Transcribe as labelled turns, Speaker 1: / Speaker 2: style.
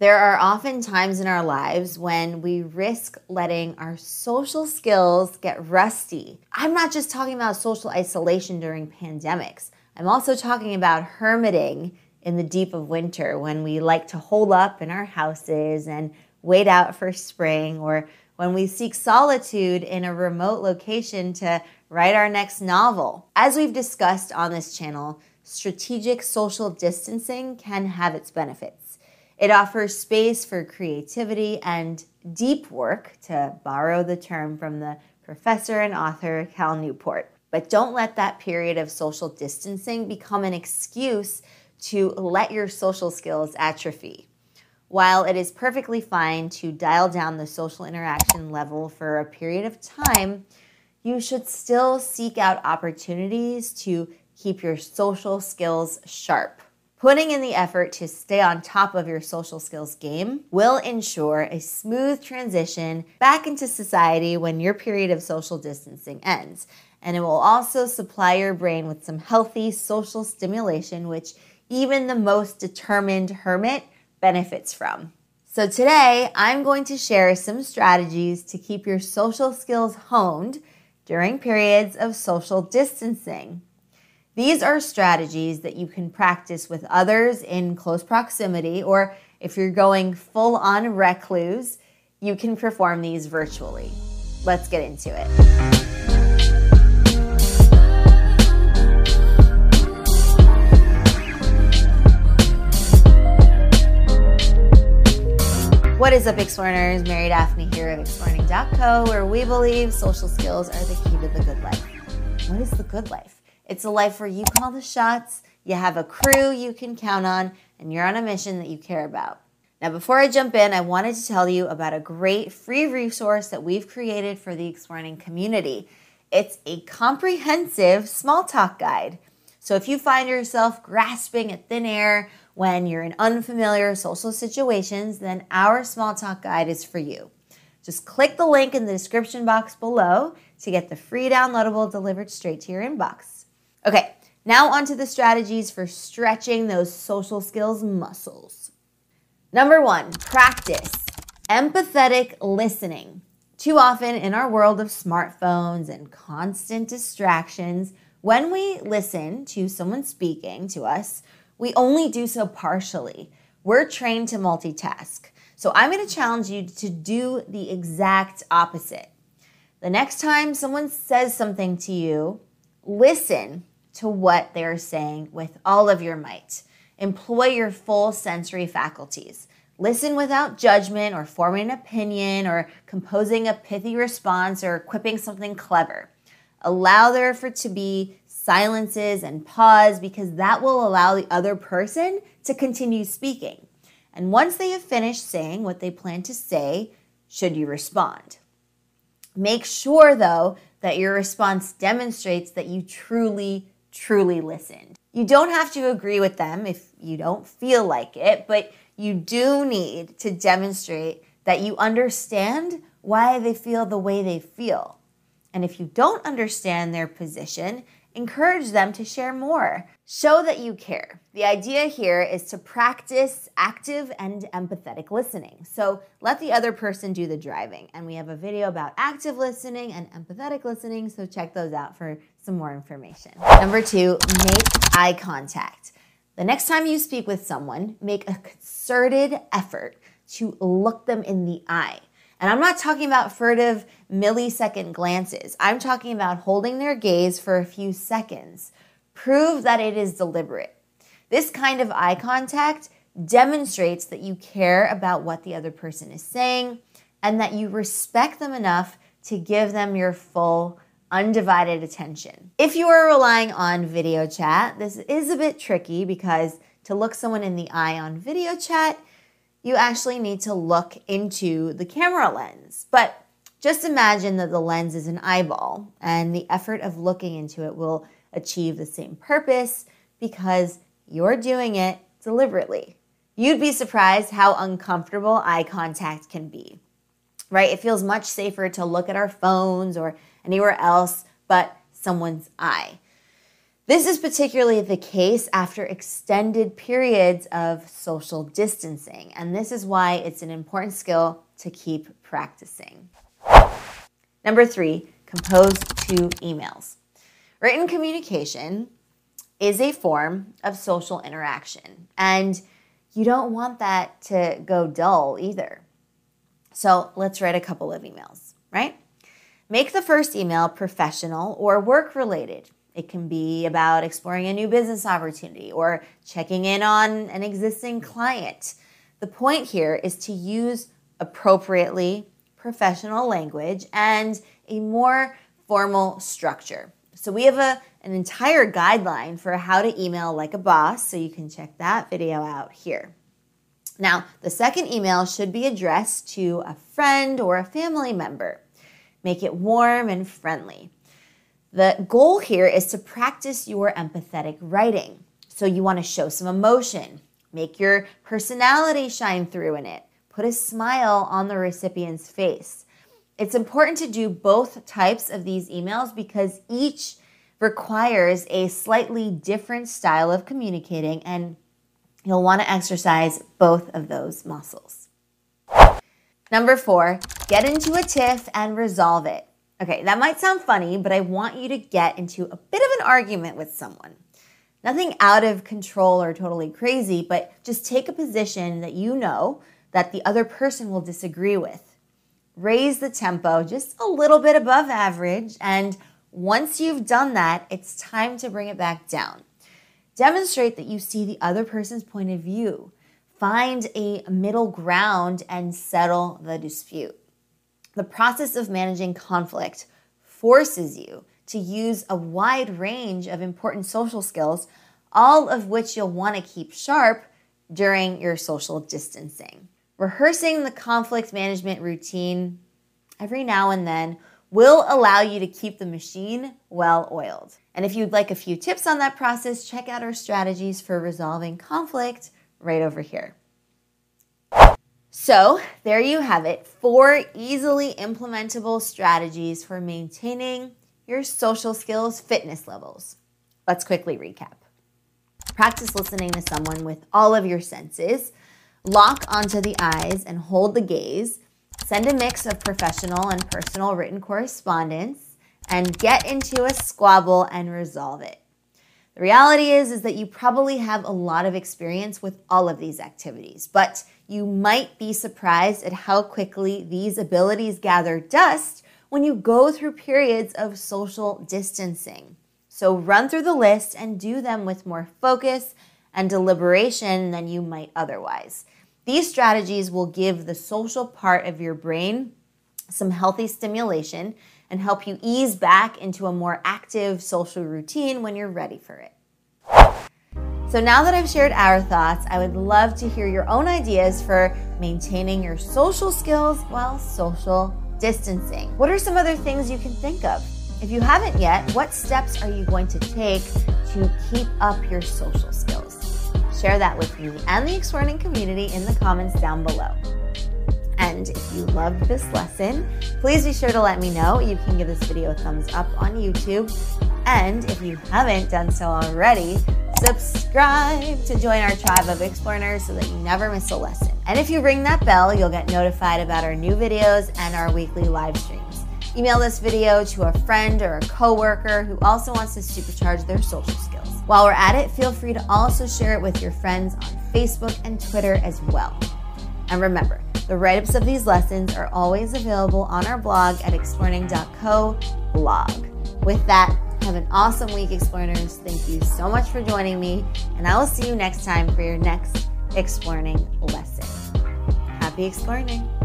Speaker 1: There are often times in our lives when we risk letting our social skills get rusty. I'm not just talking about social isolation during pandemics, I'm also talking about hermiting in the deep of winter when we like to hole up in our houses and wait out for spring, or when we seek solitude in a remote location to write our next novel. As we've discussed on this channel, strategic social distancing can have its benefits. It offers space for creativity and deep work, to borrow the term from the professor and author Cal Newport. But don't let that period of social distancing become an excuse to let your social skills atrophy. While it is perfectly fine to dial down the social interaction level for a period of time, you should still seek out opportunities to keep your social skills sharp. Putting in the effort to stay on top of your social skills game will ensure a smooth transition back into society when your period of social distancing ends. And it will also supply your brain with some healthy social stimulation, which even the most determined hermit benefits from. So, today I'm going to share some strategies to keep your social skills honed during periods of social distancing. These are strategies that you can practice with others in close proximity, or if you're going full on recluse, you can perform these virtually. Let's get into it. What is up, Explearners? Mary Daphne here of Explearning.co, where we believe social skills are the key to the good life. What is the good life? It's a life where you call the shots, you have a crew you can count on, and you're on a mission that you care about. Now, before I jump in, I wanted to tell you about a great free resource that we've created for the Explearning community. It's a comprehensive small talk guide. So, if you find yourself grasping at thin air when you're in unfamiliar social situations, then our small talk guide is for you. Just click the link in the description box below to get the free downloadable delivered straight to your inbox. Okay, now onto the strategies for stretching those social skills muscles. Number one, practice empathetic listening. Too often in our world of smartphones and constant distractions, when we listen to someone speaking to us, we only do so partially. We're trained to multitask. So I'm going to challenge you to do the exact opposite. The next time someone says something to you, listen to what they're saying with all of your might. Employ your full sensory faculties. Listen without judgment or forming an opinion or composing a pithy response or quipping something clever. Allow there for to be silences and pause because that will allow the other person to continue speaking. And once they have finished saying what they plan to say, should you respond? Make sure, though, that your response demonstrates that you truly truly listened. You don't have to agree with them if you don't feel like it, but you do need to demonstrate that you understand why they feel the way they feel. And if you don't understand their position, encourage them to share more. Show that you care. The idea here is to practice active and empathetic listening. So let the other person do the driving. And we have a video about active listening and empathetic listening, so check those out for some more information. Number two, make eye contact. The next time you speak with someone, make a concerted effort to look them in the eye. And I'm not talking about furtive millisecond glances. I'm talking about holding their gaze for a few seconds. Prove that it is deliberate. This kind of eye contact demonstrates that you care about what the other person is saying and that you respect them enough to give them your full undivided attention. If you are relying on video chat, this is a bit tricky because to look someone in the eye on video chat, you actually need to look into the camera lens. But just imagine that the lens is an eyeball and the effort of looking into it will achieve the same purpose because you're doing it deliberately. You'd be surprised how uncomfortable eye contact can be, right? It feels much safer to look at our phones or anywhere else but someone's eye. This is particularly the case after extended periods of social distancing, and this is why it's an important skill to keep practicing. Number three, compose two emails. Written communication is a form of social interaction, and you don't want that to go dull either. So let's write a couple of emails, right? Make the first email professional or work related. It can be about exploring a new business opportunity or checking in on an existing client. The point here is to use appropriately professional language and a more formal structure. So we have a, an entire guideline for how to email like a boss, so you can check that video out here. Now, the second email should be addressed to a friend or a family member. Make it warm and friendly. The goal here is to practice your empathetic writing. So you want to show some emotion, make your personality shine through in it, put a smile on the recipient's face. It's important to do both types of these emails because each requires a slightly different style of communicating, and you'll want to exercise both of those muscles. Number four, get into a tiff and resolve it. Okay, that might sound funny, but I want you to get into a bit of an argument with someone. Nothing out of control or totally crazy, but just take a position that you know that the other person will disagree with. Raise the tempo just a little bit above average, and once you've done that, it's time to bring it back down. Demonstrate that you see the other person's point of view. Find a middle ground and settle the dispute. The process of managing conflict forces you to use a wide range of important social skills, all of which you'll want to keep sharp during your social distancing. Rehearsing the conflict management routine every now and then will allow you to keep the machine well oiled. And if you'd like a few tips on that process, check out our strategies for resolving conflict right over here. So, there you have it four easily implementable strategies for maintaining your social skills fitness levels. Let's quickly recap. Practice listening to someone with all of your senses. Lock onto the eyes and hold the gaze. Send a mix of professional and personal written correspondence and get into a squabble and resolve it. The reality is is that you probably have a lot of experience with all of these activities, but you might be surprised at how quickly these abilities gather dust when you go through periods of social distancing. So run through the list and do them with more focus and deliberation than you might otherwise. These strategies will give the social part of your brain some healthy stimulation and help you ease back into a more active social routine when you're ready for it. So now that I've shared our thoughts, I would love to hear your own ideas for maintaining your social skills while social distancing. What are some other things you can think of? If you haven't yet, what steps are you going to take to keep up your social skills? Share that with me and the Explearning community in the comments down below. And if you loved this lesson, please be sure to let me know. You can give this video a thumbs up on YouTube. And if you haven't done so already, subscribe to join our tribe of explearners so that you never miss a lesson. And if you ring that bell, you'll get notified about our new videos and our weekly live streams. Email this video to a friend or a coworker who also wants to supercharge their social skills. While we're at it, feel free to also share it with your friends on Facebook and Twitter as well. And remember, the write ups of these lessons are always available on our blog at explearning.co blog. With that, have an awesome week, Explearners. Thank you so much for joining me, and I will see you next time for your next Explearning lesson. Happy explearning!